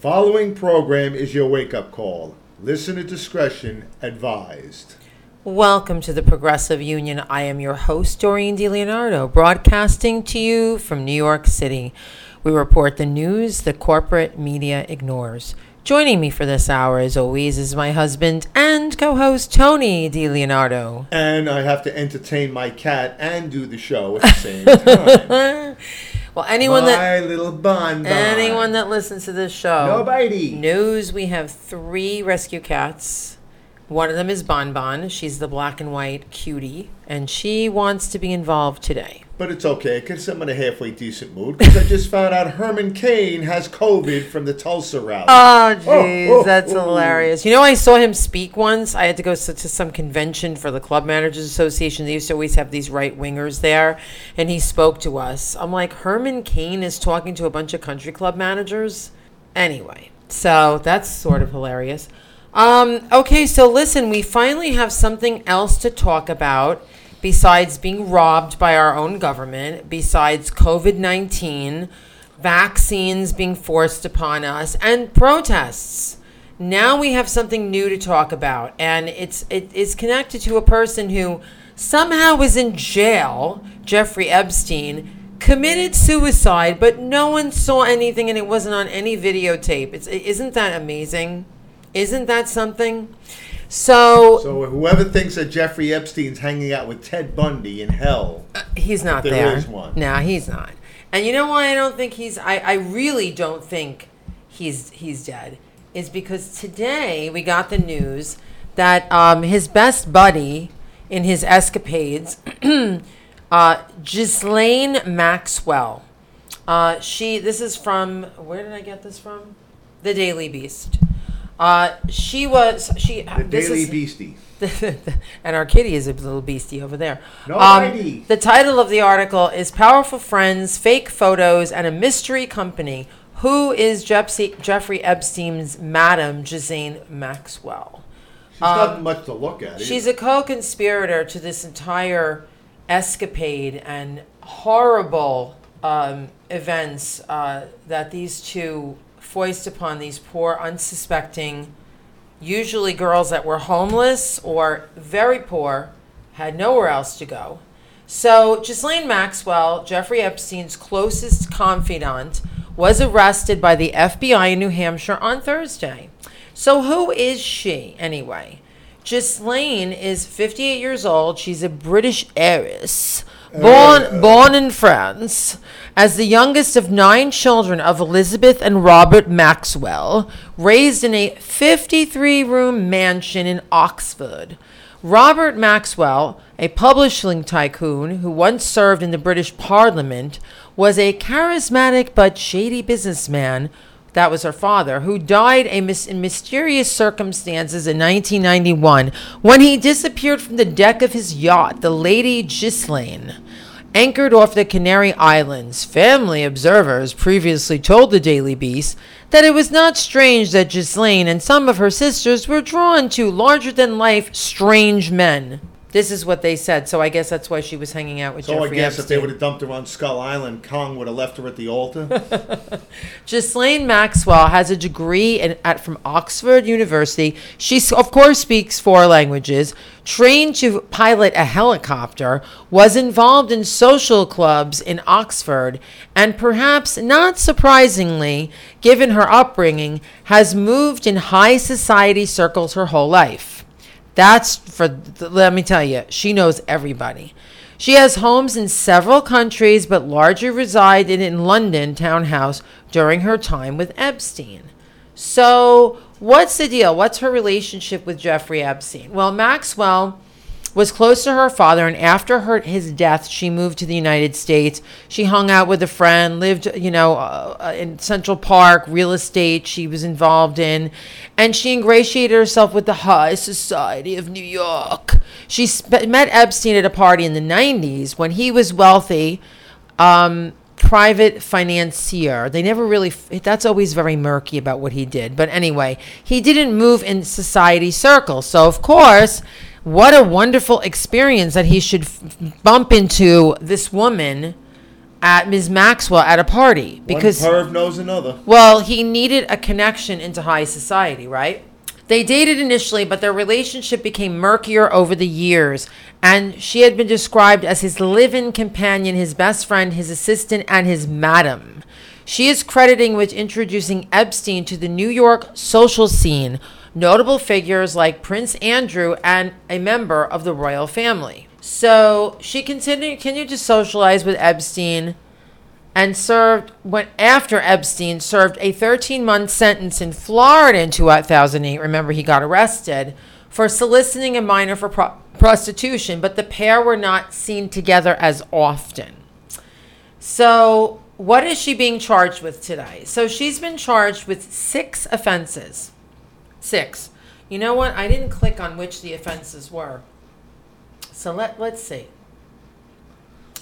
Following program is your wake up call. Listen Listener discretion advised. Welcome to the Progressive Union. I am your host, Doreen DiLeonardo, broadcasting to you from New York City. We report the news the corporate media ignores. Joining me for this hour, as always, is my husband and co host, Tony DiLeonardo. And I have to entertain my cat and do the show at the same time. Well, anyone my that little bon bon. anyone that listens to this show Nobody. knows we have three rescue cats. One of them is Bon Bon. She's the black and white cutie, and she wants to be involved today. But it's okay because I'm in a halfway decent mood because I just found out Herman Cain has COVID from the Tulsa rally. Oh, jeez, oh, that's oh. hilarious. You know, I saw him speak once. I had to go to some convention for the Club Managers Association. They used to always have these right wingers there, and he spoke to us. I'm like, Herman Cain is talking to a bunch of country club managers? Anyway, so that's sort of hilarious. Um, okay, so listen, we finally have something else to talk about besides being robbed by our own government, besides COVID 19, vaccines being forced upon us, and protests. Now we have something new to talk about, and it's it is connected to a person who somehow was in jail, Jeffrey Epstein, committed suicide, but no one saw anything, and it wasn't on any videotape. It's isn't that amazing? Isn't that something? So, so whoever thinks that Jeffrey Epstein's hanging out with Ted Bundy in hell, he's not there there. is one. No, he's not. And you know why I don't think he's I, I really don't think he's he's dead. Is because today we got the news that um, his best buddy in his escapades, uh, Ghislaine Maxwell. Uh, she this is from where did I get this from? The Daily Beast. Uh, she was she the this Daily is- Beastie. and our kitty is a little beastie over there. No Um, the title of the article is Powerful Friends, Fake Photos, and a Mystery Company. Who is Jeffrey Epstein's Madam Ghislaine Maxwell? She's not much to look at. Um, She's either. a co conspirator to this entire escapade and horrible um, events uh, that these two foist upon these poor, unsuspecting, usually girls that were homeless or very poor, had nowhere else to go. So, Ghislaine Maxwell, Jeffrey Epstein's closest confidant, was arrested by the FBI in New Hampshire on Thursday. So, who is she anyway? Ghislaine is 58 years old. She's a British heiress, uh, born uh, born in France, as the youngest of nine children of Elizabeth and Robert Maxwell, raised in a 53-room mansion in Oxford. Robert Maxwell, a publishing tycoon who once served in the British Parliament, was a charismatic but shady businessman. That was her father, who died in mysterious circumstances in 1991 when he disappeared from the deck of his yacht, the Lady Ghislaine. Anchored off the Canary Islands, family observers previously told the Daily Beast that it was not strange that Ghislaine and some of her sisters were drawn to larger than life strange men. This is what they said, so I guess that's why she was hanging out with So Jeffrey I guess if they Epstein. would have dumped her on Skull Island, Kong would have left her at the altar. Ghislaine Maxwell has a degree in, at from Oxford University. She, s- of course, speaks four languages. Trained to pilot a helicopter, was involved in social clubs in Oxford, and perhaps not surprisingly, given her upbringing, has moved in high society circles her whole life. That's for, let me tell you, she knows everybody. She has homes in several countries, but largely resided in London townhouse during her time with Epstein. So, what's the deal? What's her relationship with Jeffrey Epstein? Well, Maxwell was close to her father, and after her, his death, she moved to the United States. She hung out with a friend, lived, you know, uh, in Central Park, real estate she was involved in, and she ingratiated herself with the high society of New York. She sp- met Epstein at a party in the 90s when he was wealthy. Um, private financier. They never really, that's always very murky about what he did. But anyway, he didn't move in society circles. So, of course, what a wonderful experience that he should f- bump into this woman at Ms. Maxwell at a party because One perv knows another. well, he needed a connection into high society, right? They dated initially, but their relationship became murkier over the years, and she had been described as his live in companion, his best friend, his assistant, and his madam. She is crediting with introducing Epstein to the New York social scene, notable figures like Prince Andrew and a member of the royal family. So she continued, continued to socialize with Epstein and served went after Epstein served a 13 month sentence in Florida in 2008. Remember, he got arrested for soliciting a minor for pro- prostitution, but the pair were not seen together as often. So, what is she being charged with today? So, she's been charged with six offenses. Six. You know what? I didn't click on which the offenses were. So let let's see.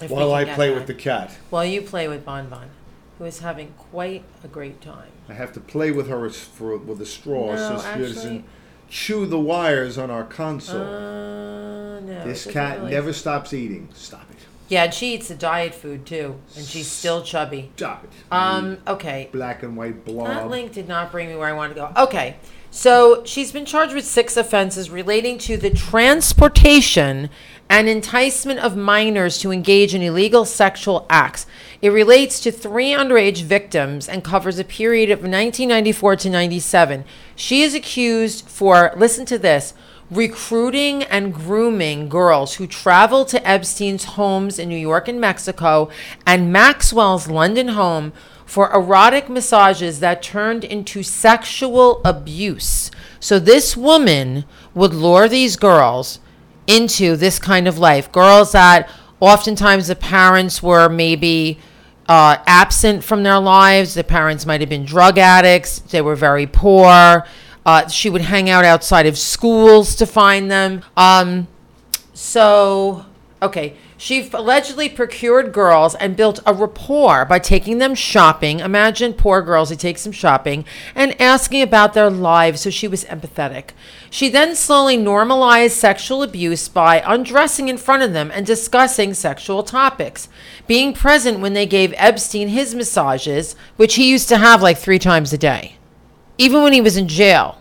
if we While can I get play with the cat. While you play with Bon Bon, who is having quite a great time. I have to play with her as- for, with a straw No, so she actually- doesn't chew the wires on our console. Uh, no. this doesn't cat really- never stops eating. Stop it. Yeah, and she eats the diet food too, and she's still chubby. Stop it. Um. Okay. Black and white blob. That link did not bring me where I wanted to go. Okay. So she's been charged with six offenses relating to the transportation and enticement of minors to engage in illegal sexual acts. It relates to three underage victims and covers a period of 1994 to 97. She is accused for, listen to this, recruiting and grooming girls who travel to Epstein's homes in New York and Mexico and Maxwell's London home for erotic massages that turned into sexual abuse. So this woman would lure these girls into this kind of life. Girls that oftentimes the parents were maybe uh, absent from their lives. The parents might have been drug addicts. They were very poor. Uh, she would hang out outside of schools to find them. Um, so, okay. She allegedly procured girls and built a rapport by taking them shopping. Imagine poor girls who take them shopping and asking about their lives, so she was empathetic. She then slowly normalized sexual abuse by undressing in front of them and discussing sexual topics, being present when they gave Epstein his massages, which he used to have like three times a day, even when he was in jail.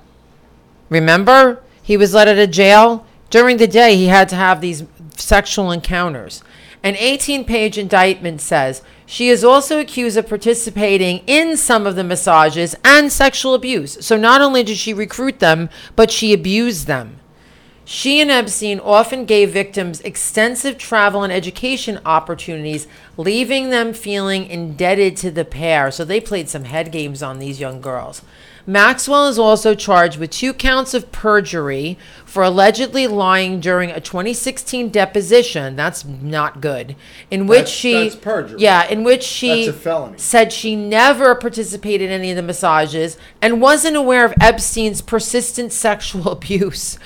Remember? He was let out of jail. During the day, he had to have these sexual encounters. An 18 page indictment says she is also accused of participating in some of the massages and sexual abuse. So not only did she recruit them, but she abused them. She and Epstein often gave victims extensive travel and education opportunities, leaving them feeling indebted to the pair. So they played some head games on these young girls. Maxwell is also charged with two counts of perjury for allegedly lying during a 2016 deposition. That's not good. In which That's- she, that's yeah, in which she That's a felony. said she never participated in any of the massages and wasn't aware of Epstein's persistent sexual abuse.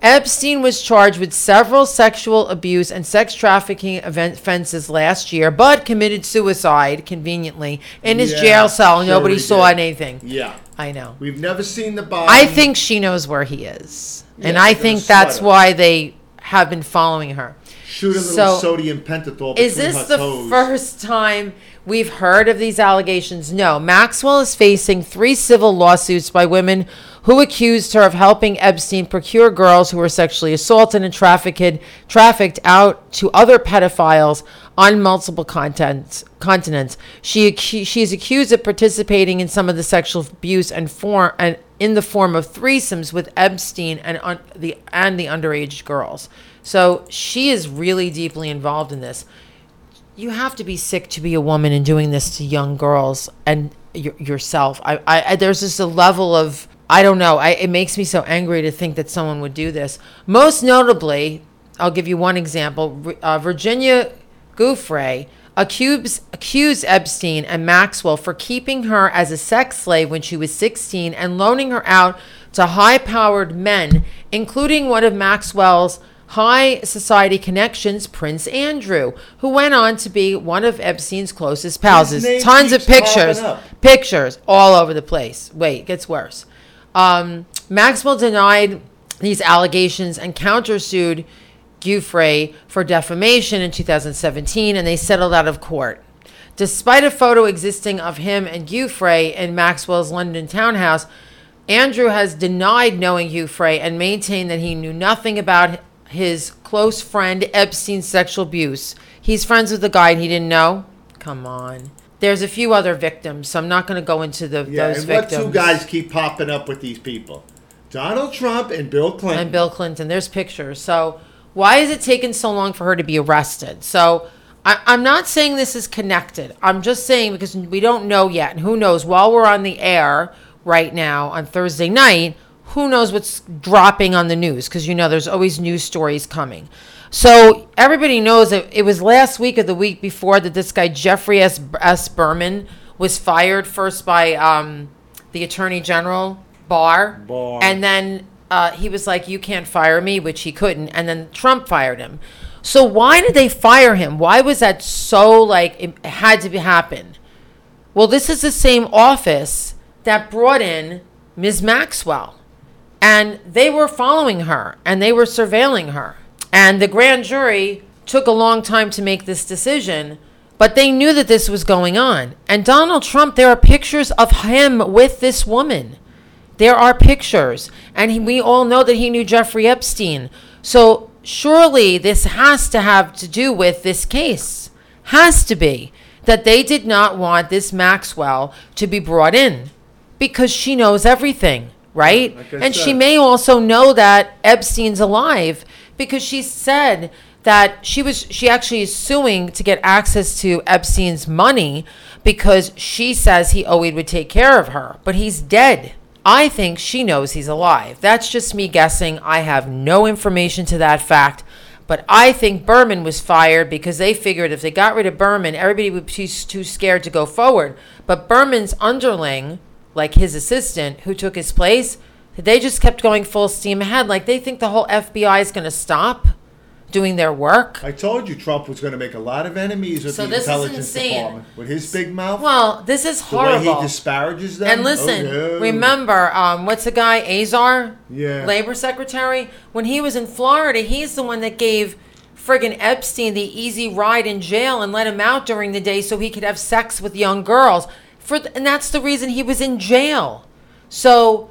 Epstein was charged with several sexual abuse and sex trafficking offenses last year, but committed suicide conveniently in his Yeah, jail cell. sure Nobody saw did. anything. Yeah. I know. We've never seen the body. I think she knows where he is. and I think that's why they have been following her. Shoot a little So- sodium pentothal Is this the toes. first time we've heard of these allegations? No. Maxwell is facing three civil lawsuits by women who accused her of helping Epstein procure girls who were sexually assaulted and trafficked, trafficked out to other pedophiles on multiple contents, continents. She she is accused of participating in some of the sexual abuse and form and in the form of threesomes with Epstein and the and the underage girls. So she is really deeply involved in this you have to be sick to be a woman and doing this to young girls and y- yourself. I, I, I there's just a level of I don't know. I, it makes me so angry to think that someone would do this. Most notably, I'll give you one example. Uh, Virginia Giuffre accused, accused Epstein and Maxwell for keeping her as a sex slave when she was 16 and loaning her out to high powered men, including one of Maxwell's high society connections, Prince Andrew, who went on to be one of Epstein's closest pals. Tons of pictures, pictures all over the place. Wait, it gets worse. Um, Maxwell denied these allegations and countersued Giuffre for defamation in 2017, and they settled out of court. Despite a photo existing of him and Giuffre in Maxwell's London townhouse, Andrew has denied knowing Giuffre and maintained that he knew nothing about his close friend Epstein's sexual abuse. He's friends with the guy and he didn't know? Come on. There's a few other victims, so I'm not going to go into the, Yeah, those and victims. what two guys keep popping up with these people? Donald Trump and Bill Clinton. and Bill Clinton. There's pictures. So why is it taking so long for her to be arrested? So I, I'm not saying this is connected. I'm just saying because we don't know yet, and who knows? While we're on the air right now on Thursday night, who knows what's dropping on the news? Because you know there's always news stories coming. So everybody knows that it was last week or the week before that this guy Geoffrey S. S. Berman was fired first by um, the Attorney General Barr, Barr. and then uh, he was like, "You can't fire me," which he couldn't, and then Trump fired him. So why did they fire him? Why was that so like it had to be happen? Well, this is the same office that brought in Ms. Maxwell, and they were following her and they were surveilling her. And the grand jury took a long time to make this decision, but they knew that this was going on. And Donald Trump, there are pictures of him with this woman. There are pictures, and he, we all know that he knew Jeffrey Epstein. So surely this has to have to do with this case. Has to be that they did not want this Maxwell to be brought in because she knows everything, right? Like and she may also know that Epstein's alive because she said that she was she actually is suing to get access to Epstein's money because she says he always would take care of her, but he's dead. I think she knows he's alive. That's just me guessing. I have no information to that fact. But I think Berman was fired because they figured if they got rid of Berman, everybody would be too scared to go forward. But Berman's underling, like his assistant who took his place, they just kept going full steam ahead. Like they think the whole FBI is going to stop doing their work. I told you Trump was going to make a lot of enemies with So the intelligence department with his big mouth. Well, this is horrible. the way he disparages them. And listen, Oh, no. remember, um, what's the guy, Azar? Yeah. Labor Secretary? When he was in Florida, he's the one that gave friggin' Epstein the easy ride in jail and let him out during the day so he could have sex with young girls. For th- and that's the reason he was in jail. So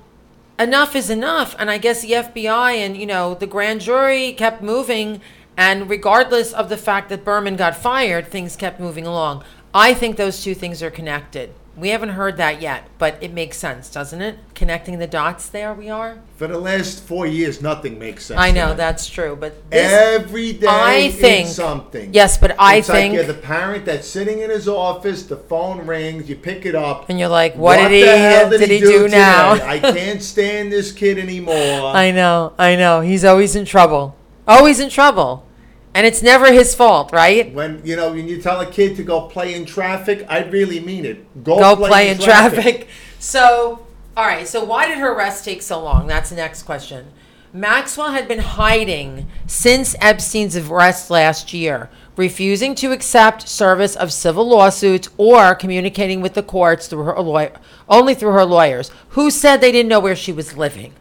enough is enough. And I guess the FBI and, you know, the grand jury kept moving. And regardless of the fact that Berman got fired, things kept moving along. I think those two things are connected. We haven't heard that yet, but it makes sense, doesn't it? Connecting the dots there we are. For the last four years, nothing makes sense. I to know me. that's true, but this, Every day I is think- something. yes, but I it's think like you're the parent that's sitting in his office, the phone rings, you pick it up. and you're like, what, did he the hell did, he do, today? now? I can't stand this kid anymore. I know, I know. He's always in trouble. Always in trouble. And it's never his fault, right? when you know when you tell a kid to go play in traffic, I really mean it. Go, Go play in traffic. So, all right. So, why did her arrest take so long? That's the next question. Maxwell had been hiding since Epstein's arrest last year, refusing to accept service of civil lawsuits or communicating with the courts through her lawyer, only through her lawyers, who said they didn't know where she was living.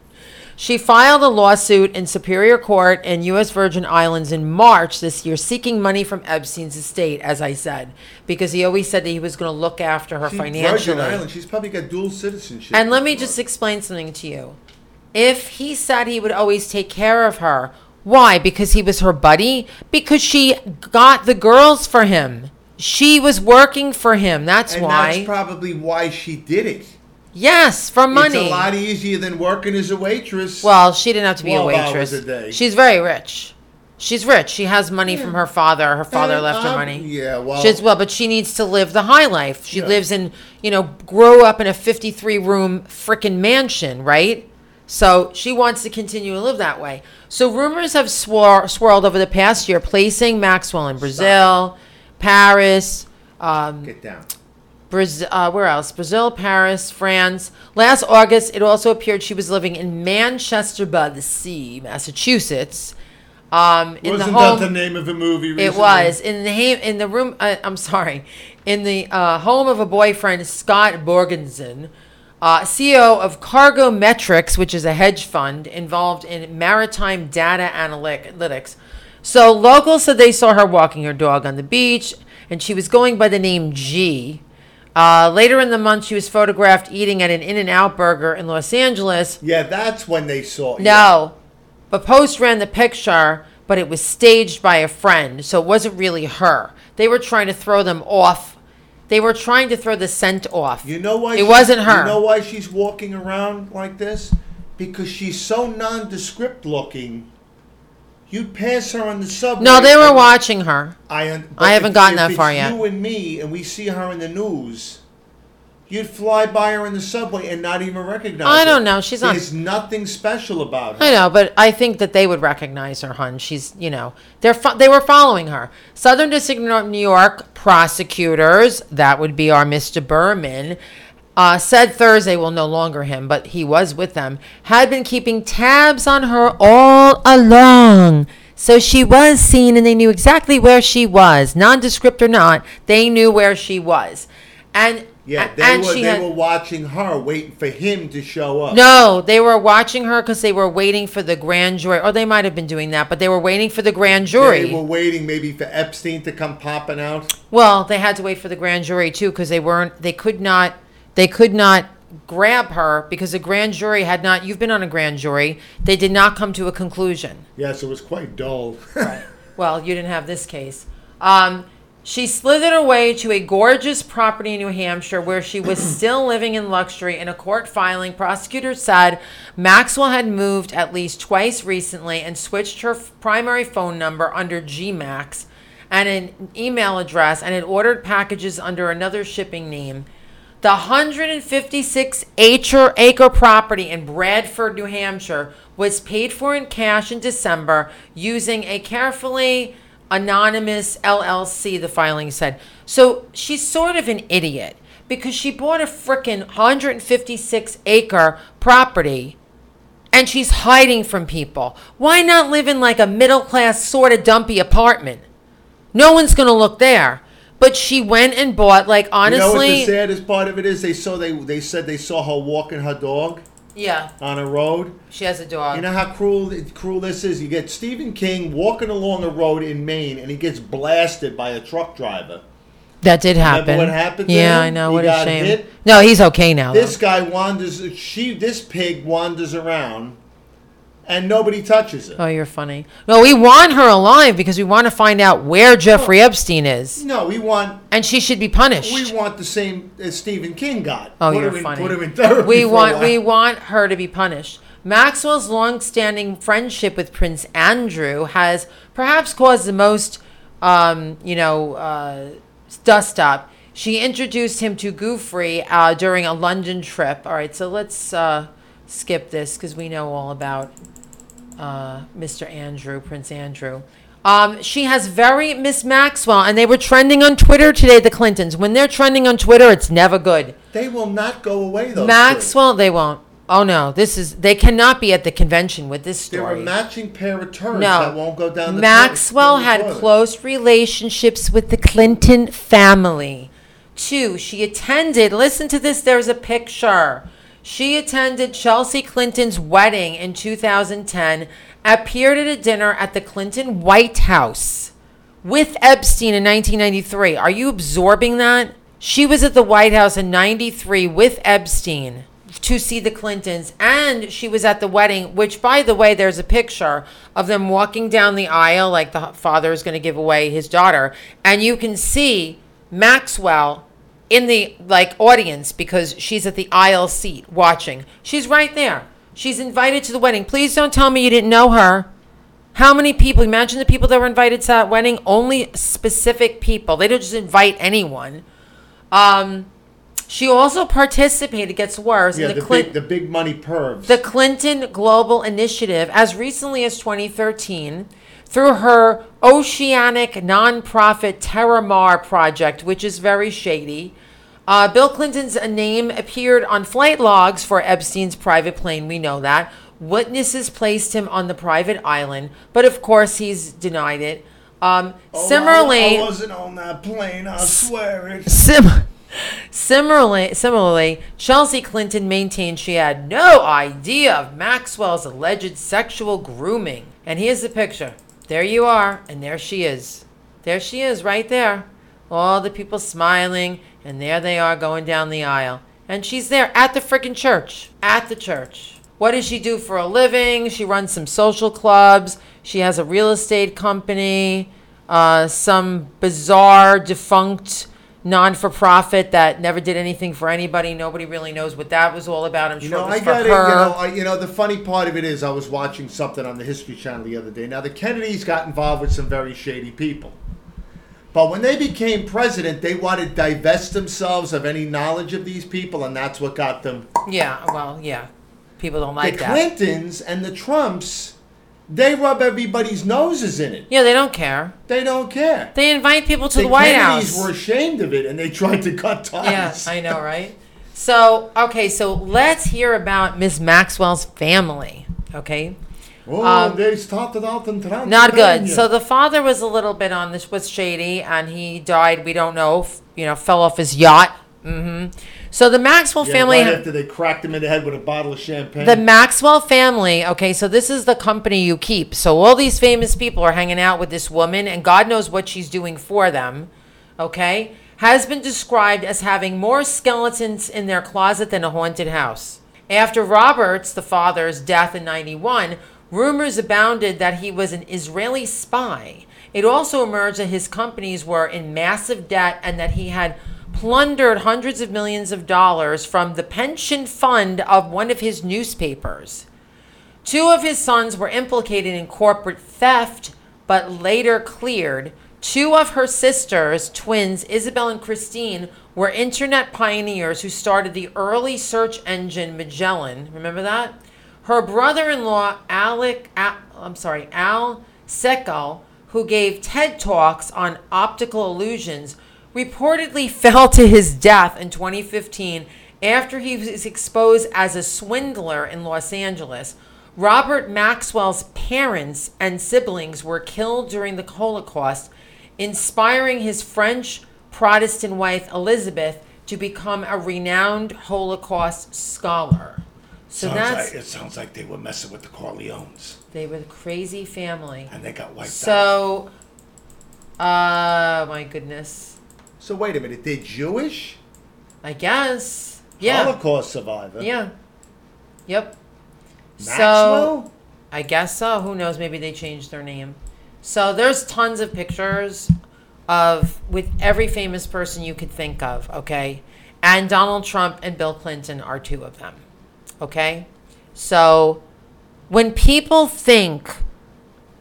She filed a lawsuit in Superior Court in U.S. Virgin Islands in March this year, seeking money from Epstein's estate, as I said, because he always said that he was going to look after her She- financially. Virgin Islands, she's probably got dual citizenship. And let me just explain something to you. If he said he would always take care of her, why? Because he was her buddy? Because she got the girls for him. She was working for him. That's and why. that's probably why she did it. Yes, for money. It's a lot easier than working as a waitress. Well, she didn't have to be a 12 hours waitress. a day. She's very rich. She's rich. She has money from her father. Her father And, left her um, money. Yeah, well, She's well, but she needs to live the high life. She Yeah. lives in, you know, grow up in a 53 room freaking mansion, right? So she wants to continue to live that way. So rumors have swir- swirled over the past year, placing Maxwell in Brazil, Paris, um, get down. Brazil, uh, where else? Brazil, Paris, France. Last August, it also appeared she was living in Manchester by the Sea, Massachusetts. Um, in Wasn't the home, that the name of a movie? Recently? it was in the ha- in the room. Uh, I'm sorry, in the uh, home of a boyfriend, Scott Borgerson, uh, CEO of CargoMetrics, which is a hedge fund involved in maritime data analytics. So locals said they saw her walking her dog on the beach, and she was going by the name G. Uh, later in the month, she was photographed eating at an In N Out burger in Los Angeles. Yeah, that's when they saw. No, but Post ran the picture, but it was staged by a friend, so it wasn't really her. They were trying to throw them off. They were trying to throw the scent off. You know why? It she- wasn't her. You know why she's walking around like this? Because she's so nondescript looking. You'd pass her on the subway. no, they were and- watching her. I, un- I haven't if- gotten if that it's far yet. You and me, and we see her in the news. You'd fly by her in the subway and not even recognize her. I don't know, she's on- There's nothing special about her. I know, but I think that they would recognize her, hun. She's, you know, they're fo- they were following her. Southern District of New York prosecutors, that would be our Mr. Berman, uh, said Thursday, well, no longer him, but he was with them, had been keeping tabs on her all along. So she was seen, and they knew exactly where she was, nondescript or not. They knew where she was, and Yeah, they and were they had, were watching her, waiting for him to show up. no, they were watching her because they were waiting for the grand jury. Or they might have been doing that, but they were waiting for the grand jury. They were waiting maybe for Epstein to come popping out. well, they had to wait for the grand jury too because they weren't. They could not. They could not grab her because the grand jury had not. You've been on a grand jury. They did not come to a conclusion. Yes, it was quite dull. Well, you didn't have this case. Um, she slithered away to a gorgeous property in New Hampshire where she was still living in luxury. In a court filing, prosecutors said Maxwell had moved at least twice recently and switched her f- primary phone number under GMAX and an email address and had ordered packages under another shipping name. The 156 acre, acre property in Bradford, New Hampshire was paid for in cash in December using a carefully anonymous LLC, the filing said. So she's sort of an idiot because she bought a frickin' 156 acre property and she's hiding from people. Why not live in like a middle class sort of dumpy apartment? No one's gonna look there. But she went and bought like honestly. you know what the saddest part of it is? They saw they they said they saw her walking her dog yeah, on a road. she has a dog. You know how cruel cruel this is. You get Stephen King walking along a road in Maine, and he gets blasted by a truck driver. that did happen. what happened Yeah? I know. He what a shame. hit. No, he's okay now. though. This guy wanders. She this pig wanders around, and nobody touches her. Oh, you're funny. No, we want her alive because we want to find out where Jeffrey Epstein is, No, we want and she should be punished. we want the same as Stephen King got. Oh, put you're him in, funny. Put him in therapy. we for a want while. we want her to be punished. Maxwell's long-standing friendship with Prince Andrew has perhaps caused the most, um, you know, uh, dust up. She introduced him to Goofrey uh, during a London trip. All right, so let's uh, skip this because we know all about uh, Mr. Andrew, Prince Andrew. Um, she has very Miss Maxwell, and they were trending on Twitter today. The Clintons, when they're trending on Twitter, it's never good. They will not go away though. Maxwell, they won't. Oh no, this is they cannot be at the convention with this story. They're a matching pair of turds No. that won't go down the Maxwell had close relationships with the Clinton family. Two, she attended, listen to this, there's a picture. She attended Chelsea Clinton's wedding in 2010, appeared at a dinner at the Clinton White House with Epstein in 1993. Are you absorbing that? She was at the White House in 93 with Epstein to see the Clintons, and she was at the wedding, which, by the way, there's a picture of them walking down the aisle, like the father is going to give away his daughter, and you can see Maxwell in the like audience because she's at the aisle seat watching. She's right there. She's invited to the wedding. Please don't tell me you didn't know her. How many people? Imagine the people that were invited to that wedding. Only specific people. They don't just invite anyone. Um, she also participated. Gets worse. Yeah, in the, the, Clin- big the big money pervs. the Clinton Global Initiative as recently as 2013 through her oceanic nonprofit Terramar project, which is very shady. Uh, Bill Clinton's name appeared on flight logs for Epstein's private plane. We know that. Witnesses placed him on the private island, but of course he's denied it. Um, Oh, similarly, I, I wasn't on that plane. I swear it. Sim- similarly, similarly, Chelsea Clinton maintained she had no idea of Maxwell's alleged sexual grooming. And here's the picture. There you are, and there she is. There she is, right there. all the people smiling, and there they are going down the aisle. And she's there at the freaking church. At the church. What does she do for a living? She runs some social clubs. She has a real estate company, uh, some bizarre, defunct non for profit that never did anything for anybody. Nobody really knows what that was all about. I'm You sure know, it was I for got it. her. You know, I, you know, the funny part of it is, I was watching something on the History Channel the other day. Now, the Kennedys got involved with some very shady people, but when they became president, they wanted to divest themselves of any knowledge of these people, and that's what got them. yeah, well, yeah. People don't like the that. Clintons and the Trumps, they rub everybody's noses in it. Yeah, they don't care. They don't care. They invite people to the, the White Kennedys House. were ashamed of it, and they tried to cut ties. Yeah, I know, right? So, okay, so let's hear about Miss Maxwell's family. Okay, Oh, Um, they started out in Transylvania. not good. So the father was a little bit on this was shady, and he died. We don't know. f- You know, fell off his yacht. hmm So the Maxwell Yeah, family. right after they cracked him in the head with a bottle of champagne. The Maxwell family, okay, so this is the company you keep. So all these famous people are hanging out with this woman, and God knows what she's doing for them, okay, has been described as having more skeletons in their closet than a haunted house. After Roberts, the father's death in 91, rumors abounded that he was an Israeli spy. It also emerged that his companies were in massive debt and that he had plundered hundreds of millions of dollars from the pension fund of one of his newspapers. Two of his sons were implicated in corporate theft, but later cleared. Two of her sisters, twins, Isabel and Christine, were internet pioneers who started the early search engine Magellan. Remember that? Her brother-in-law, Alec, Al, I'm sorry, Al Seckel, who gave TED Talks on optical illusions, reportedly fell to his death in 2015 after he was exposed as a swindler in Los Angeles. Robert Maxwell's parents and siblings were killed during the Holocaust, inspiring his French Protestant wife Elizabeth to become a renowned Holocaust scholar. So sounds that's like, it sounds like they were messing with the Corleones, they were the crazy family. and they got wiped out. So, uh, my goodness. So wait a minute, they're Jewish? I guess. Yeah. Holocaust survivor. Yeah. Yep. So Maxwell? I guess so. Who knows? Maybe they changed their name. So there's tons of pictures of with every famous person you could think of. Okay, and Donald Trump and Bill Clinton are two of them. Okay, so when people think,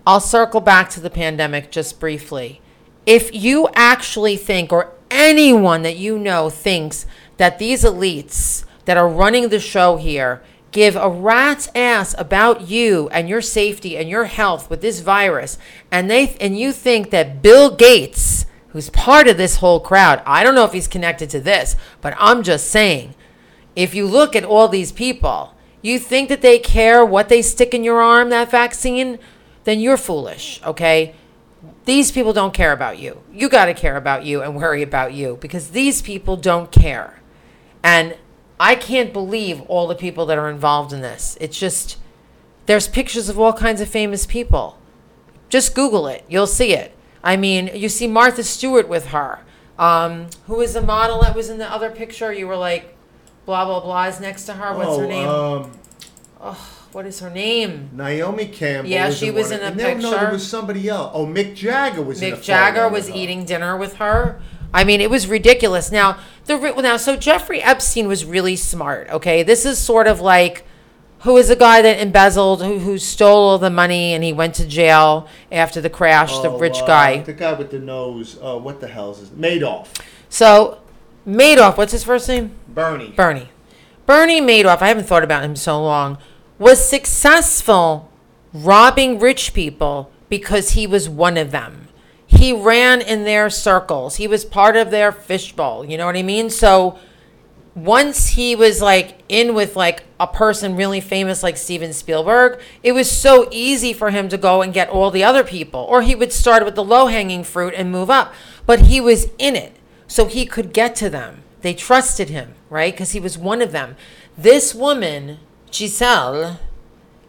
I'll circle back to the pandemic just briefly. If you actually think, or anyone that you know thinks that these elites that are running the show here give a rat's ass about you and your safety and your health with this virus, and they and you think that Bill Gates, who's part of this whole crowd, I don't know if he's connected to this, but I'm just saying, if you look at all these people, you think that they care what they stick in your arm, that vaccine, then you're foolish, okay? These people don't care about you. You got to care about you and worry about you because these people don't care. And I can't believe all the people that are involved in this. It's just, there's pictures of all kinds of famous people. Just Google it, you'll see it. I mean, you see Martha Stewart with her. Um, who was the model that was in the other picture? You were like, blah, blah, blah is next to her. What's her Oh, name? Um, what is her name? Naomi Campbell. Yeah, she was in a No, no, there was somebody else. Oh, Mick Jagger was in a Mick Jagger was eating dinner with her. I mean, it was ridiculous. Now, the now, so Jeffrey Epstein was really smart. Okay, this is sort of like who is a guy that embezzled, who who stole all the money, and he went to jail after the crash. the Oh, rich uh, guy. The guy with the nose. Uh, what the hell is his Madoff. So Madoff, what's his first name? Bernie. Bernie. Bernie Madoff, I haven't thought about him so long, was successful robbing rich people because he was one of them. He ran in their circles. He was part of their fishbowl. You know what I mean? So once he was like in with like a person really famous like Steven Spielberg, it was so easy for him to go and get all the other people. Or he would start with the low hanging fruit and move up. But he was in it. So he could get to them. They trusted him, right? Because he was one of them. This woman, Giselle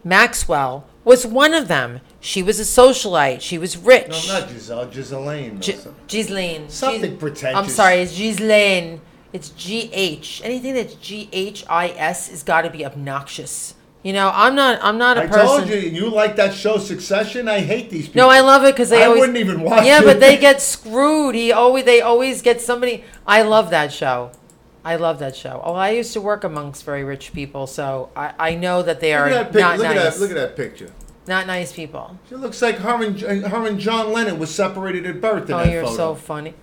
Maxwell, was one of them. She was a socialite. She was rich. No, not Giselle. Giseline. G- Ghislaine. Something Gis- pretentious. I'm sorry, it's Ghislaine. It's G H. Anything that's G H I S has got to be obnoxious. You know, I'm not. I'm not a I person. I told you, you like that show Succession. I hate these people. No, I love it because they I always. wouldn't even watch it. Yeah, it. but they get screwed. He always. They always get somebody. I love that show. I love that show. Oh, I used to work amongst very rich people, so I, I know that they Look are at that pic- not look nice. at that. Look at that picture. Not nice people. She looks like her and, her and John Lennon was separated at birth in Oh, that you're photo. so funny.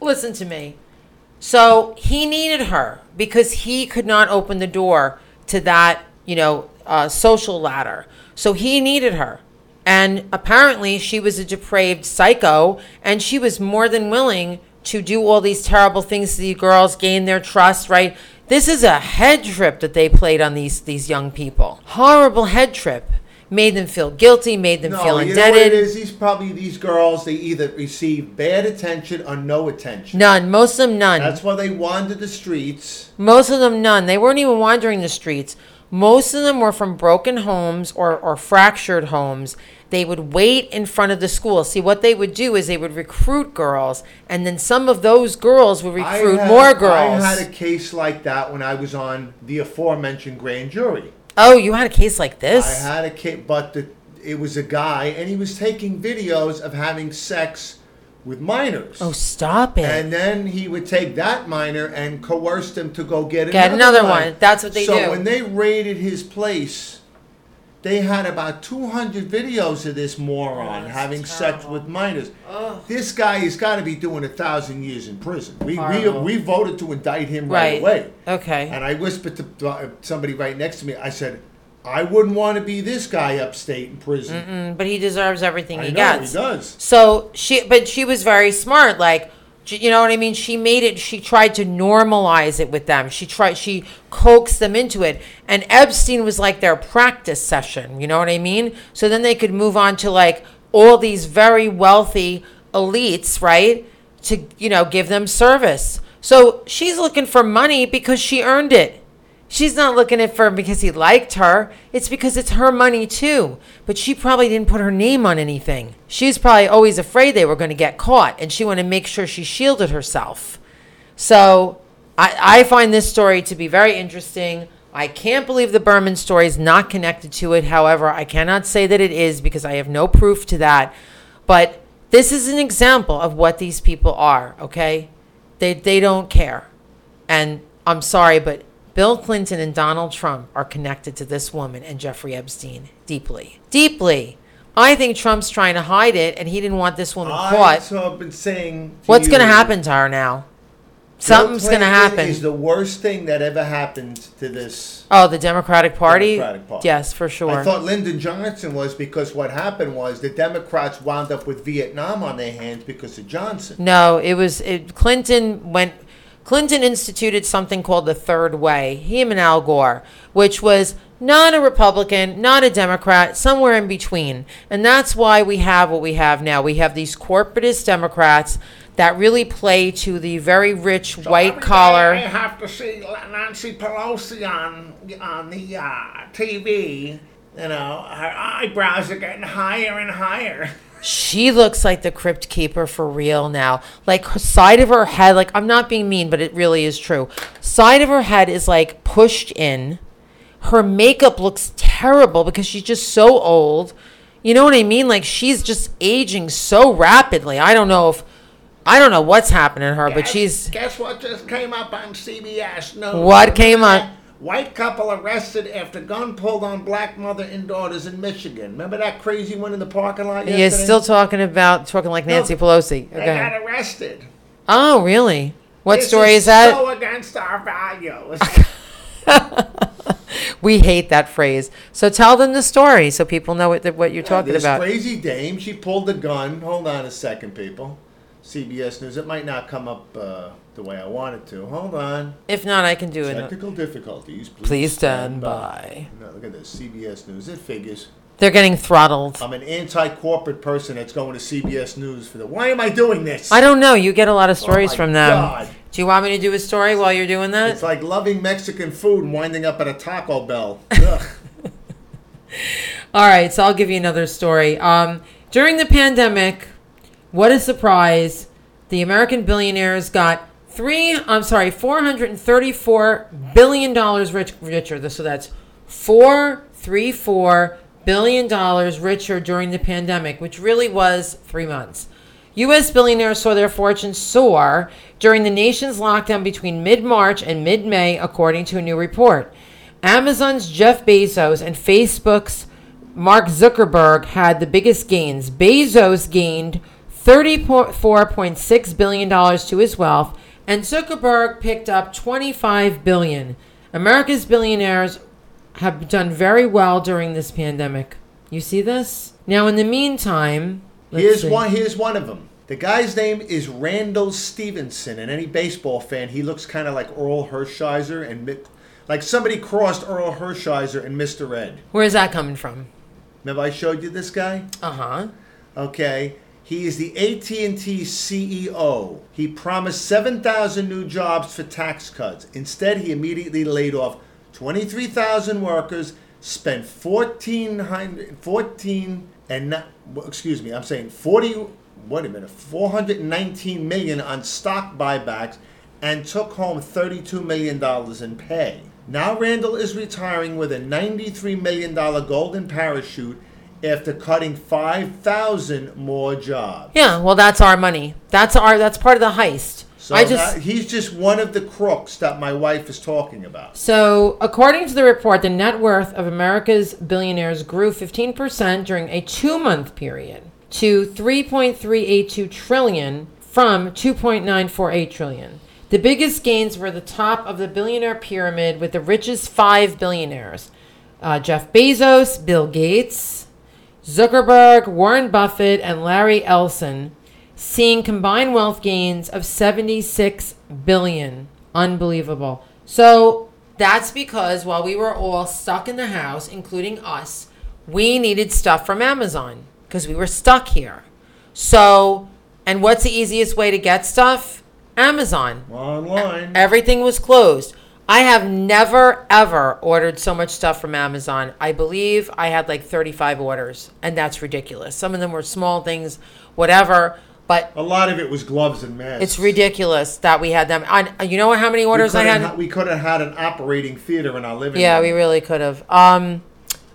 Listen to me. So he needed her because he could not open the door to that, you know, uh, social ladder. So he needed her. And apparently she was a depraved psycho and she was more than willing to do all these terrible things to these girls, gain their trust, right? This is a head trip that they played on these these young people. Horrible head trip. Made them feel guilty, made them No, feel you know what indebted. it is? These probably these girls. They either receive bad attention or no attention. None. Most of them none. That's why they wander the streets. Most of them none. They weren't even wandering the streets. Most of them were from broken homes or, or fractured homes. They would wait in front of the school. See, what they would do is they would recruit girls, and then some of those girls would recruit had- more girls. I had a case like that when I was on the aforementioned grand jury. oh, you had a case like this? I had a case, but the, it was a guy, and he was taking videos of having sex with minors. oh, stop it. And then he would take that minor and coerce them to go get, Get another one. That's what they so do. So when they raided his place, they had about 200 videos of this moron that's having sex terrible. with minors. This guy has got to be doing a thousand years in prison. We, we, Horrible. we voted to indict him right, Right. away. okay. And I whispered to uh, somebody right next to me, I said, I wouldn't want to be this guy upstate in prison. Mm, but he deserves everything I he know, gets. he does. So she, but she was very smart. Like, you know what I mean? She made it. She tried to normalize it with them. She tried. She coaxed them into it. And Epstein was like their practice session. You know what I mean? So then they could move on to like all these very wealthy elites, right? To you know give them service. So she's looking for money because she earned it. She's not looking at for because he liked her. It's because it's her money too. But she probably didn't put her name on anything. She was probably always afraid they were going to get caught, and she wanted to make sure she shielded herself. So I, I find this story to be very interesting. I can't believe the Berman story is not connected to it. However, I cannot say that it is because I have no proof to that. But this is an example of what these people are, okay? They, they don't care. And I'm sorry, but Bill Clinton and Donald Trump are connected to this woman and Jeffrey Epstein deeply. Deeply. I think Trump's trying to hide it and he didn't want this woman I caught. so I've been saying. to What's going to happen to her now? Something's going to Clinton happen. Is the worst thing that ever happened to this. oh, the Democratic Party? Democratic Party. Yes, for sure. I thought Lyndon Johnson was because what happened was the Democrats wound up with Vietnam on their hands because of Johnson. No, it was it, Clinton went. Clinton instituted something called the Third Way. Him and Al Gore, which was not a Republican, not a Democrat, somewhere in between, and that's why we have what we have now. We have these corporatist Democrats that really play to the very rich white Every day collar. I have to see Nancy Pelosi on on the uh, TV. You know, her eyebrows are getting higher and higher. She looks like the crypt keeper for real now. Like her side of her head, like I'm not being mean, but it really is true. Side of her head is like pushed in. Her makeup looks terrible because she's just so old. You know what I mean? Like she's just aging so rapidly. I don't know if I don't know what's happening to her, but she's Guess what just came up on CBS No. What came up? White couple arrested after gun pulled on black mother and daughters in Michigan. Remember that crazy one in the parking lot yesterday? you're still talking about talking like Nancy Pelosi. They Okay. got arrested. Oh, really? What This story is that? So against our values. we hate that phrase. So tell them the story so people know what, what you're talking this about. crazy dame, she pulled the gun. Hold on a second, people. CBS News. It might not come up uh, the way I want it to. Hold on. If not, I can do it. Technical difficulties. Please, Please stand by. No, look at this. CBS News. It figures. They're getting throttled. I'm an anti-corporate person that's going to CBS News for the. Why am I doing this? I don't know. You get a lot of stories my from them. God. Do you want me to do a story while you're doing that? It's like loving Mexican food and winding up at a Taco Bell. Ugh. All right, so I'll give you another story. Um, during the pandemic, what a surprise! The American billionaires got three. I'm sorry, four hundred and thirty-four billion dollars rich, richer. So that's four, three, four billion dollars richer during the pandemic, which really was three months. U.S. billionaires saw their fortunes soar during the nation's lockdown between mid March and mid May, according to a new report. Amazon's Jeff Bezos and Facebook's Mark Zuckerberg had the biggest gains. Bezos gained $34.6 billion to his wealth, and Zuckerberg picked up 25 billion. America's billionaires have done very well during this pandemic. You see this? Now, in the meantime, Here's see. one. Here's one of them. The guy's name is Randall Stephenson, and any baseball fan, he looks kind of like Orel Hershiser and like somebody crossed Orel Hershiser and Mr. Ed. Where's that coming from? Remember I showed you this guy? Uh huh. Okay. He is the AT&T CEO. He promised 7,000 new jobs for tax cuts. Instead, he immediately laid off 23,000 workers, spent 1400 14 and excuse me, I'm saying 40 wait a minute, 419 million on stock buybacks and took home 32 million dollars in pay. Now Randall is retiring with a 93 million dollar golden parachute after cutting 5,000 more jobs. Yeah, well, that's our money. That's our. That's part of the heist. So I just. now- he's just one of the crooks that my wife is talking about. So, according to the report, the net worth of America's billionaires grew 15% during a two month period to 3.382 trillion from 2.948 trillion. The biggest gains were the top of the billionaire pyramid with the richest five billionaires uh, Jeff Bezos, Bill Gates, Zuckerberg, Warren Buffett, and Larry Ellison, seeing combined wealth gains of 76 billion. Unbelievable. So that's because while we were all stuck in the house, including us, we needed stuff from Amazon because we were stuck here. So, and what's the easiest way to get stuff? Amazon. Online. Everything was closed. I have never ever ordered so much stuff from Amazon. I believe I had like 35 orders, and that's ridiculous. Some of them were small things, whatever, but A lot of it was gloves and masks. it's ridiculous that we had them. On, you know how many We orders I had? ha- we could have had an operating theater in our living room. Yeah, room. we really could have. Um,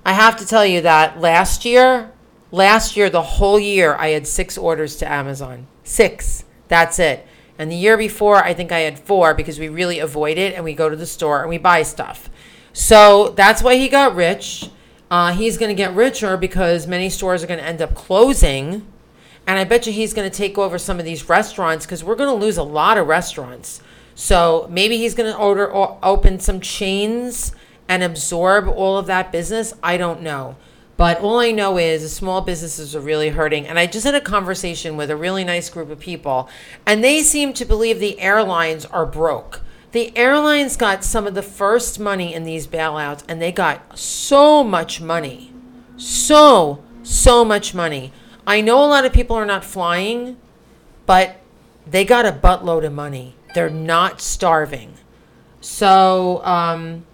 I have to tell you that last year, last year, the whole year, I had six orders to Amazon. Six. That's it. And the year before, I think I had four because we really avoid it and we go to the store and we buy stuff. So that's why he got rich. Uh, he's going to get richer because many stores are going to end up closing. And I bet you he's going to take over some of these restaurants because we're going to lose a lot of restaurants. So maybe he's going to order or open some chains and absorb all of that business. I don't know. But all I know is the small businesses are really hurting. And I just had a conversation with a really nice group of people, and they seem to believe the airlines are broke. The airlines got some of the first money in these bailouts, and they got so much money. So, so much money. I know a lot of people are not flying, but they got a buttload of money. They're not starving. So, um,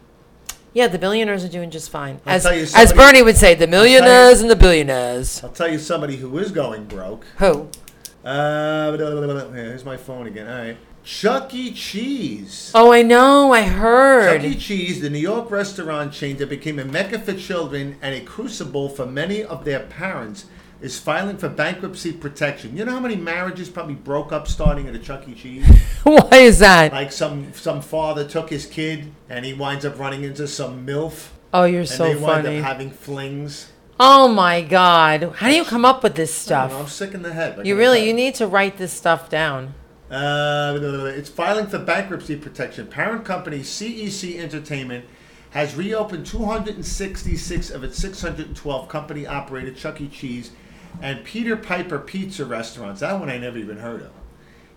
yeah, the billionaires are doing just fine. I'll As, tell you as somebody- Bernie would say, the millionaires and the billionaires. I'll tell you somebody who is going broke. Who? Uh, blah, blah, blah, blah. Yeah, here's my phone again. All right. Chuck E. Cheese. Oh, I know. I heard. Chuck E. Cheese, the New York restaurant chain that became a mecca for children and a crucible for many of their parents, is filing for bankruptcy protection. You know how many marriages probably broke up starting at a Chuck E. Cheese? Why is that? like some some father took his kid and he winds up running into some milf, Oh, you're and so they wind funny. up having flings. Oh my God! How do you come up with this I don't know, I'm stuff? sick in the head. You really tell you need to write this stuff down. Uh, it's filing for bankruptcy protection. Parent company CEC Entertainment has reopened 266 of its 612 company operated Chuck E. Cheese and Peter Piper pizza restaurants. That one I never even heard of.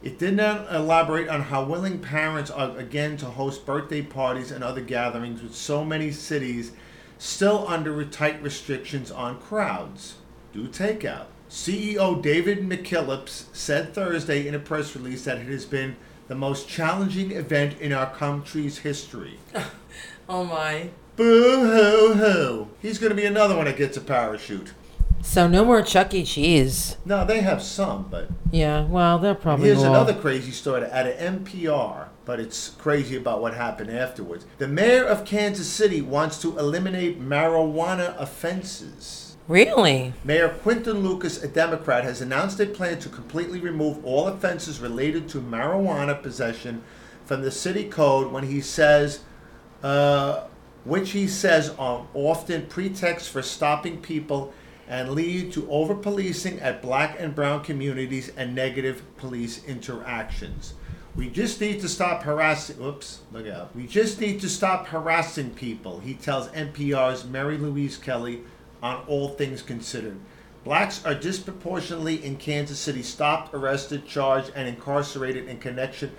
It did not elaborate on how willing parents are again to host birthday parties and other gatherings with so many cities still under tight restrictions on crowds. Do takeout. CEO David McKillips said Thursday in a press release that it has been the most challenging event in our country's history. Oh my! Boo hoo hoo. He's going to be another one that gets a parachute. So no more Chuck E. Cheese. No, they have some, but Yeah, well, they're probably here's all- another crazy story at of NPR, but it's crazy about what happened afterwards. The mayor of Kansas City wants to eliminate marijuana offenses. Really? Mayor Quinton Lucas, a Democrat, has announced a plan to completely remove all offenses related to marijuana possession from the city code when he says, uh, which he says are often pretexts for stopping people and lead to over policing at black and brown communities and negative police interactions. We just need to stop harassing. Oops, look out. We just need to stop harassing people, he tells NPR's Mary Louise Kelly on All Things Considered. Blacks are disproportionately in Kansas City stopped, arrested, charged, and incarcerated in connection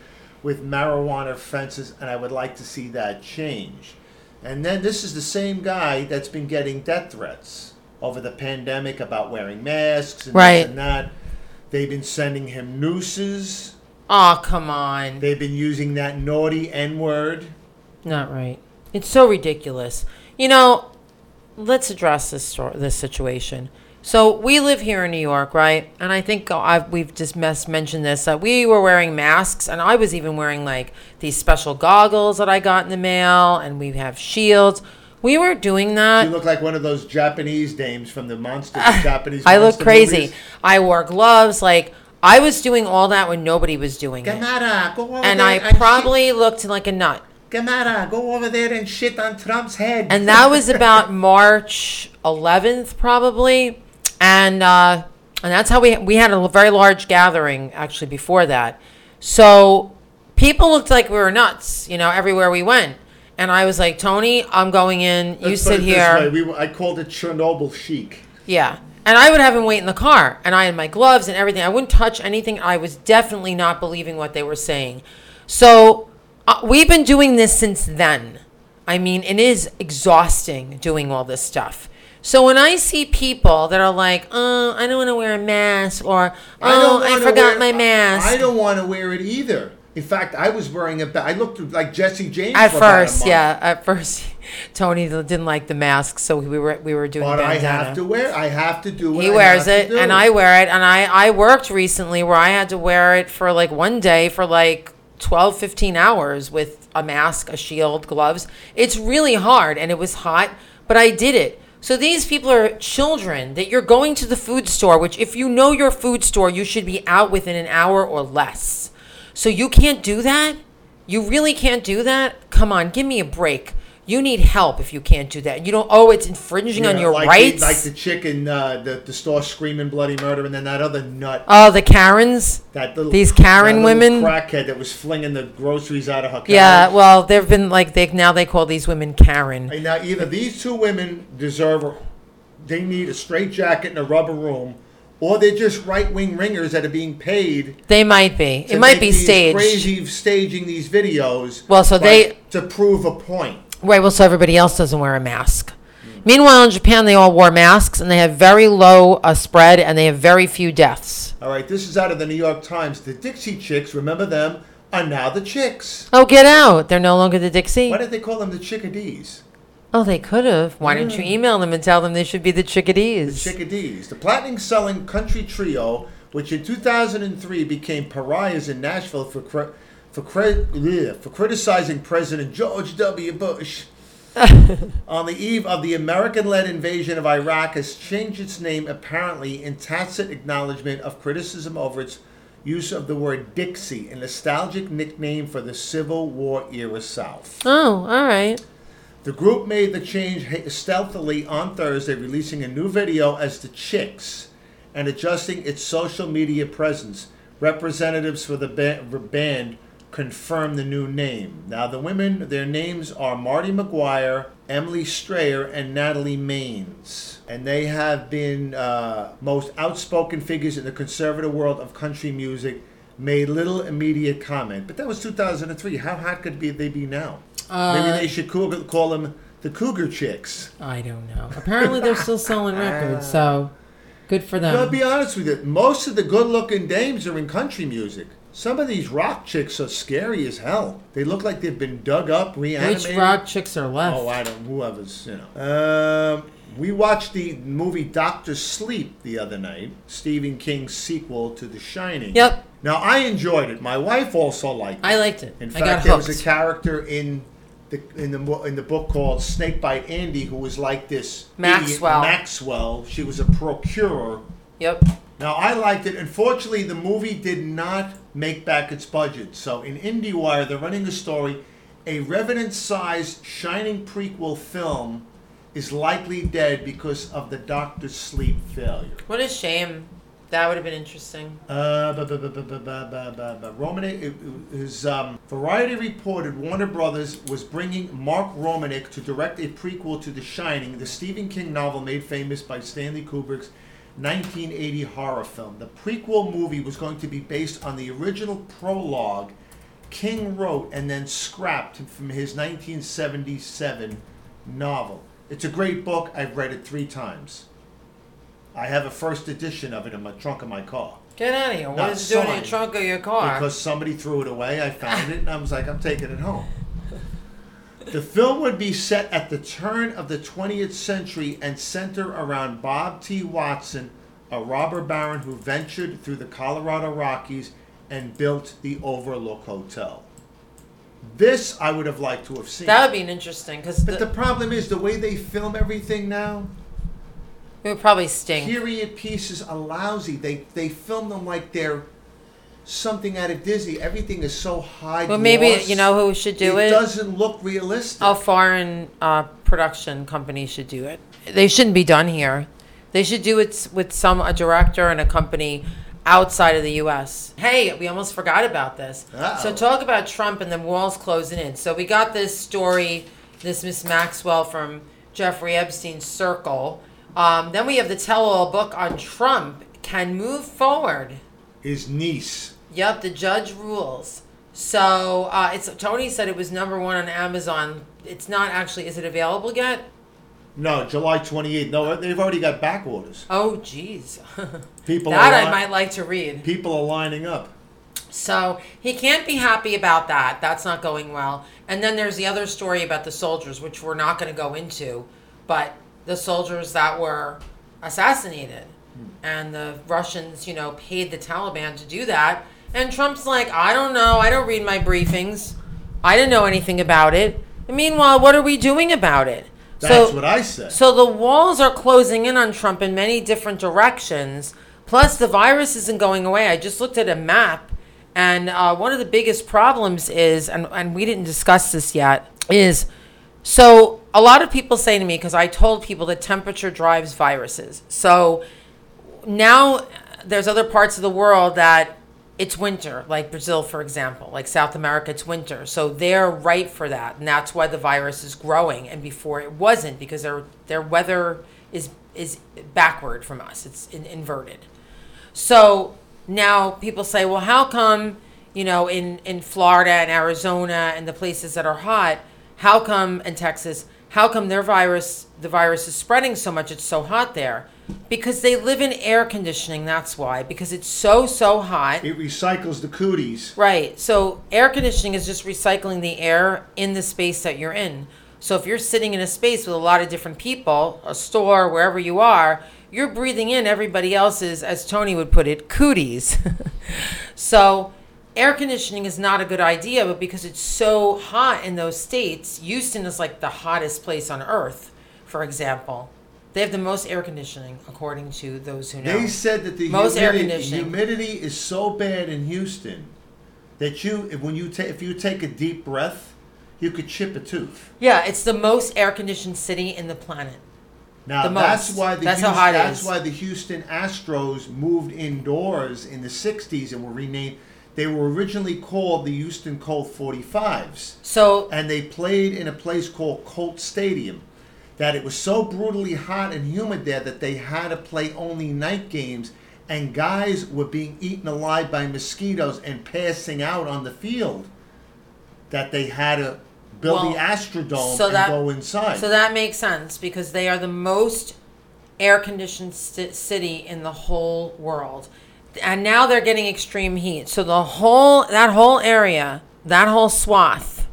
with marijuana offenses, and I would like to see that change. And then this is the same guy that's been getting death threats over the pandemic about wearing masks and Right. this and that. They've been sending him nooses. Oh, come on. They've been using that naughty N word. Not right. It's so ridiculous. You know, let's address this this situation. So we live here in New York, right? And I think I've, we've just mess, mentioned this. That we were wearing masks, and I was even wearing like these special goggles that I got in the mail, and we have shields. We were doing that. You look like one of those Japanese dames from the monster the Japanese. I look crazy. movies. I wore gloves. Like I was doing all that when nobody was doing it, go over and there I and shit- probably looked like a nut. Gamera, go over there and shit on Trump's head. and that was about March 11th, probably, and uh, and that's how we we had a very large gathering actually before that. So people looked like we were nuts, you know, everywhere we went. And I was like, Tony, I'm going in. You Let's put sit it this here. way, We, were- I called it Chernobyl chic. Yeah. And I would have him wait in the car, and I had my gloves and everything. I wouldn't touch anything. I was definitely not believing what they were saying. So uh, we've been doing this since then. I mean, it is exhausting doing all this stuff. So when I see people that are like, "Oh, I don't want to wear a mask," or "Oh, I, wanna forgot wear- my mask," I, I don't want to wear it either. In fact, I was wearing a. ba- I looked like Jesse James at for about a first, yeah, at first, Tony didn't like the mask, so we were we were doing. But I have to wear. I have to do. What He I wears it, and I wear it, and I I worked recently where I had to wear it for like one day for like 12, 15 hours with a mask, a shield, gloves. It's really hard, and it was hot, but I did it. So these people are children that you're going to the food store, which if you know your food store, you should be out within an hour or less. So you can't do that? You really can't do that? Come on, give me a break. You need help if you can't do that. You don't. Oh, it's infringing on your like rights. The, like the chicken, uh, the the store screaming bloody murder, and then that other nut, oh, the Karens. that little These Karen that women? crackhead that was flinging the groceries out of her. Yeah, well, they've been like they now they call these women Karen. And now either these two women deserve, they need a straight jacket and a rubber room, or they're just right wing ringers that are being paid. They might be. It might be these staged. Crazy staging these videos. Well, so they- to prove a point. Right. Well, so everybody else doesn't wear a mask. Meanwhile, in Japan, they all wore masks and they have very low uh, spread and they have very few deaths. All right, this is out of the New York Times. The Dixie Chicks, remember them, are now the Chicks. Oh, get out! They're no longer the Dixie. Why did they call them the Chickadees? Oh, they could have. Why didn't you mm. email them and tell them they should be the chickadees? The Chickadees, the platinum selling country trio, which in 2003 became pariahs in Nashville for cri- for cri- for criticizing President George W. Bush. On the eve of the American-led invasion of Iraq, has changed its name apparently in tacit acknowledgement of criticism over its use of the word Dixie, a nostalgic nickname for the Civil War era South. oh, all right. The group made the change stealthily on Thursday, releasing a new video as the Chicks and adjusting its social media presence. Representatives for the ba- band confirmed the new name. Now, the women, their names are Martie Maguire, Emily Strayer, and Natalie Maines. And they have been uh, most outspoken figures in the conservative world of country music. Made little immediate comment, but that was 2003. How hot could they be now? Maybe they should cougar, call them the Cougar Chicks. I don't know. Apparently, they're still selling records, so good for them. I'll be honest with you. Most of the good-looking dames are in country music. Some of these rock chicks are scary as hell. They look like they've been dug up, reanimated. Which rock chicks are left? Oh, I don't. Whoever's, you know. Um, We watched the movie Doctor Sleep the other night, Stephen King's sequel to The Shining. Yep. Now I enjoyed it. My wife also liked it. I liked it. In I fact, got there was a character in the in the in the book called Snakebite Andi who was like this idiot Maxwell. Maxwell. She was a procurer. yep. Now I liked it. Unfortunately, the movie did not make back its budget. So in IndieWire, they're running the story: a Revenant-sized Shining prequel film is likely dead because of the doctor's Sleep failure. What a shame. That would have been interesting. Uh, Romanek, his, um, Variety reported Warner Brothers was bringing Mark Romanek to direct a prequel to The Shining, the Stephen King novel made famous by Stanley Kubrick's 1980 horror film. The prequel movie was going to be based on the original prologue King wrote and then scrapped from his 1977 novel. It's a great book. I've read it three times. I have a first edition of it in my trunk of my car. Get out of here. What Not is it doing in the trunk of your car? Because somebody threw it away, I found it, and I was like, I'm taking it home. The film would be set at the turn of the 20th century and center around Bob T. Watson, a robber baron who ventured through the Colorado Rockies and built the Overlook Hotel. This I would have liked to have seen. that would be an interesting because but the problem is the way they film everything now. It would probably stink. Period pieces are lousy. They they film them like they're something out of Disney. Everything is so high. Well, maybe gloss. you know who should do it. It doesn't look realistic. A foreign uh, production company should do it. They shouldn't be done here. They should do it with some a director and a company outside of the U.S. Hey, we almost forgot about this. Uh-oh. So talk about Trump and the walls closing in. So we got this story, this Miss Maxwell from Jeffrey Epstein's circle. Um, then we have the tell-all book on Trump can move forward. His niece. Yep, the judge rules. So uh, it's Tony said it was number one on Amazon. It's not actually. Is it available yet? No, July 28th. No, they've already got back orders. Oh, jeez. People that I li- might like to read. People are lining up. So he can't be happy about that. That's not going well. And then there's the other story about the soldiers, which we're not going to go into, but the soldiers that were assassinated. And the Russians, you know, paid the Taliban to do that. And Trump's like, I don't know. I don't read my briefings. I didn't know anything about it. And meanwhile, what are we doing about it? That's what I said. So the walls are closing in on Trump in many different directions. Plus, the virus isn't going away. I just looked at a map, and uh, one of the biggest problems is, and, and we didn't discuss this yet, is so a lot of people say to me, because I told people that temperature drives viruses. So now there's other parts of the world that it's winter, like Brazil, for example, like South America, it's winter. So they're right for that. And that's why the virus is growing. And before it wasn't because their, their weather is, is backward from us, it's in, inverted. So now people say, well, how come, you know, in, in Florida and Arizona and the places that are hot, how come, in Texas, how come their virus, the virus is spreading so much? It's so hot there. Because they live in air conditioning, that's why. Because it's so, so hot. it recycles the cooties. Right. So air conditioning is just recycling the air in the space that you're in. So if you're sitting in a space with a lot of different people, a store, wherever you are, you're breathing in everybody else's, as Tony would put it, cooties. so air conditioning is not a good idea, but because it's so hot in those states, Houston is like the hottest place on earth, for example. They have the most air conditioning, according to those who know. They said that the Most air humidity, conditioning. humidity is so bad in Houston that you, if- when you take, if you take a deep breath, you could chip a tooth. yeah, it's the most air conditioned city in the planet. Now The that's most. why the That's Houston, that's why the Houston Astros moved indoors in the '60s and were renamed. They were originally called the Houston Colt 45s, So and they played in a place called Colt Stadium. That it was so brutally hot and humid there that they had to play only night games, and guys were being eaten alive by mosquitoes and passing out on the field. That they had to build Well, the Astrodome so and that- go inside. So that makes sense because they are the most air conditioned city in the whole world. And now they're getting extreme heat. So the whole that whole area, that whole swath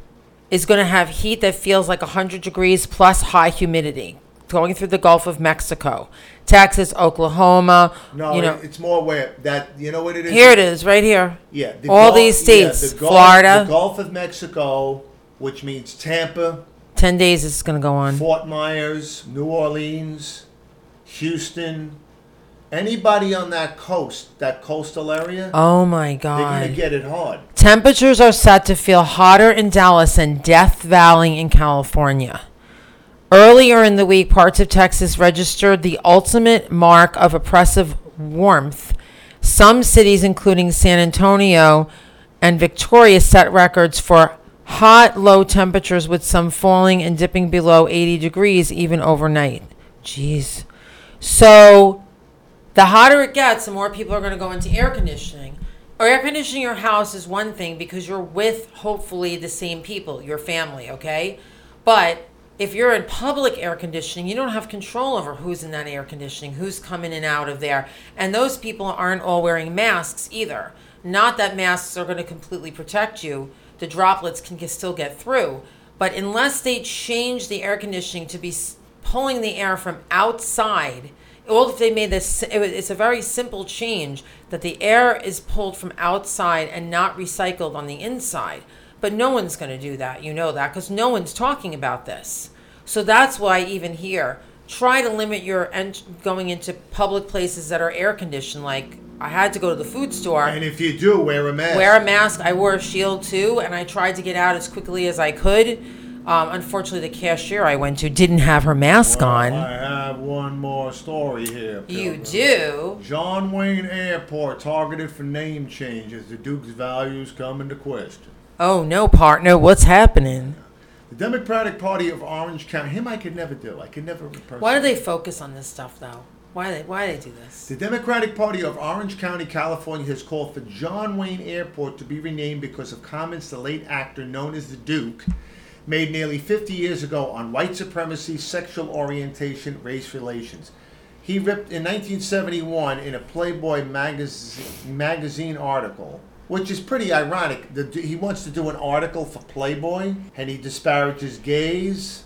is going to have heat that feels like 100 degrees plus high humidity going through the Gulf of Mexico, Texas, Oklahoma. No, you know, it's more where that you know what it is. here it is, right here. Yeah, the All Gulf- these yeah, states, the Gulf- Florida. the Gulf of Mexico, which means Tampa, Ten days this is going to go on. Fort Myers, New Orleans, Houston. Anybody on that coast, that coastal area, Oh my god. they're gonna get it hard. Temperatures are set to feel hotter in Dallas and Death Valley in California. Earlier in the week, parts of Texas registered the ultimate mark of oppressive warmth. Some cities, including San Antonio and Victoria, set records for hot, low temperatures, with some falling and dipping below 80 degrees even overnight. Jeez. So the hotter it gets, the more people are going to go into air conditioning. Or air conditioning your house is one thing because you're with hopefully the same people, your family, okay? But if you're in public air conditioning, you don't have control over who's in that air conditioning, who's coming in and out of there. And those people aren't all wearing masks either. Not that masks are going to completely protect you, the droplets can still get through. But unless they change the air conditioning to be pulling the air from outside, well, if they made this, it was- it's a very simple change that the air is pulled from outside and not recycled on the inside. But no one's going to do that. You know that because no one's talking about this. So that's why even here, try to limit your ent- going into public places that are air conditioned. Like I had to go to the food store. And if you do, wear a mask. Wear a mask. I wore a shield too, and I tried to get out as quickly as I could. Um, unfortunately, the cashier I went to didn't have her mask on. I have one more story here. You Pilgrim. do. John Wayne Airport targeted for name change as the Duke's values come into question. Oh no, partner, what's happening? The Democratic Party of Orange County, him I could never do. I could never. Person. Why do they focus on this stuff though? Why they why they do this? The Democratic Party of Orange County, California has called for John Wayne Airport to be renamed because of comments the late actor known as the Duke made nearly 50 years ago on white supremacy, sexual orientation, race relations. He ripped in 1971 in a Playboy magazine, magazine article, which is pretty ironic. The, he wants to do an article for Playboy and he disparages gays,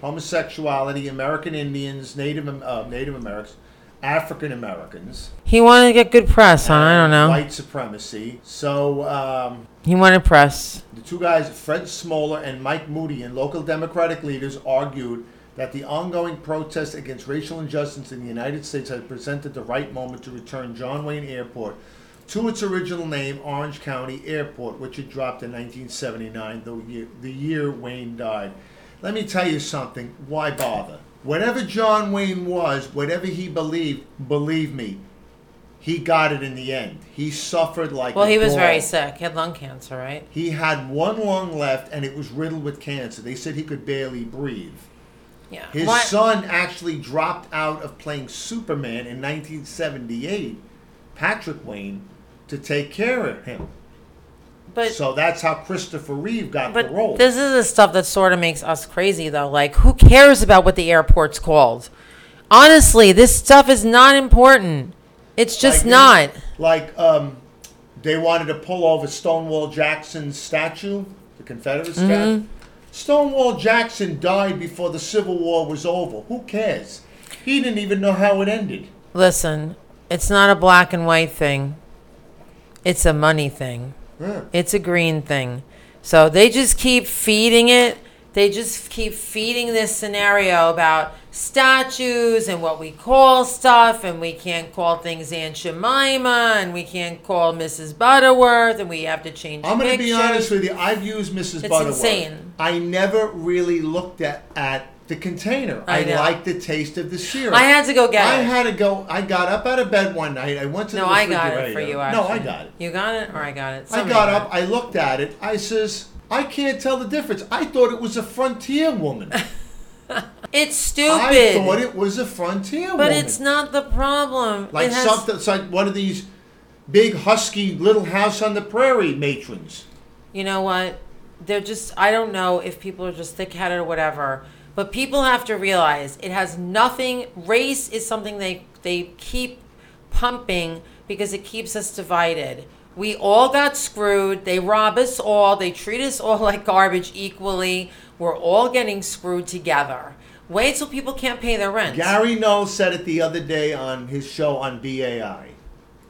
homosexuality, American Indians, Native uh, Native Americans, African Americans. He wanted to get good press on. I don't know. White supremacy. So um, He wanted press. the two guys, Fred Smoller and Mike Moody, and local Democratic leaders argued that the ongoing protests against racial injustice in the United States had presented the right moment to return John Wayne Airport to its original name, Orange County Airport, which it dropped in 1979, the year, the year Wayne died. Let me tell you something. Why bother? Whatever John Wayne was, whatever he believed, believe me, he got it in the end. He suffered like Well, he was very sick. He had lung cancer, right? He had one lung left and it was riddled with cancer. They said he could barely breathe. Yeah. His Why- son actually dropped out of playing Superman in 1978, Patrick Wayne, to take care of him. But so that's how Christopher Reeve got the But role. this is the stuff that sort of makes us crazy, though. Like, who cares about what the airport's called? Honestly, this stuff is not important. It's just Like, not. Like, um, they wanted to pull over Stonewall Jackson's statue, the Confederate Mm-hmm. statue. Stonewall Jackson died before the Civil War was over. Who cares? He didn't even know how it ended. Listen, it's not a black and white thing. It's a money thing. Yeah. It's a green thing. So they just keep feeding it. They just keep feeding this scenario about statues and what we call stuff, and we can't call things Aunt Jemima, and we can't call Mrs. Butterworth, and we have to change. I'm going to be honest with you. I've used Mrs. It's Butterworth. insane. I never really looked at, at the container. I I, liked the taste of the syrup. I had to go get I it. had to go. I got up out of bed one night. I went to the no, the I got it for you. No, I got it. You got it, or I got it. I Somebody got up. I looked at it. I says, I can't tell the difference. I thought it was a frontier woman. It's stupid. I thought it was a frontier but woman. But it's not the problem. like it has, something. It's like one of these big husky Little House on the Prairie matrons. you know what? They're just, I don't know if people are just thick headed or whatever, but people have to realize it has nothing, race is something they, they keep pumping because it keeps us divided. We all got screwed. They rob us all. They treat us all like garbage equally. We're all getting screwed together. Wait till people can't pay their rent. Gary Knowles said it the other day on his show on BAI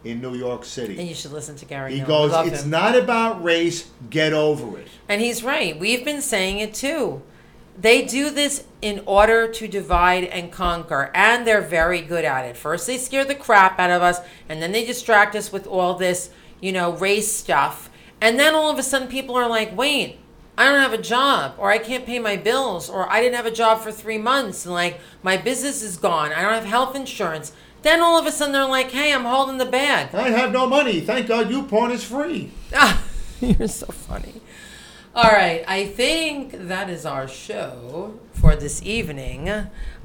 in New York City. and you should listen to Gary. He goes, Love "It's him. not about race. Get over it." And he's right. We've been saying it too. They do this in order to divide and conquer, and they're very good at it. First, they scare the crap out of us, and then they distract us with all this, you know, race stuff. And then all of a sudden, people are like, wait, I don't have a job, or I can't pay my bills, or I didn't have a job for three months, and like, my business is gone. I don't have health insurance. Then all of a sudden, they're like, hey, I'm holding the bag. I have no money. Thank God, you porn is free. Ah, you're so funny. All right, I think that is our show for this evening.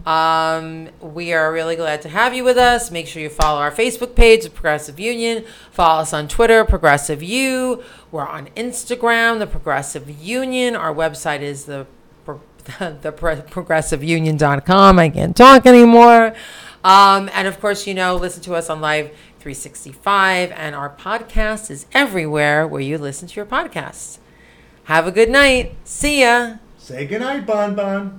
Um, we are really glad to have you with us. Make sure you follow our Facebook page, The Progressive Union. Follow us on Twitter, Progressive U. We're on Instagram, The Progressive Union. Our website is the the pro- progressiveunion.com. I can't talk anymore. Um, and of course, you know, listen to us on Live 365, and our podcast is everywhere where you listen to your podcasts. Have a good night. See ya. Say goodnight, Bon Bon.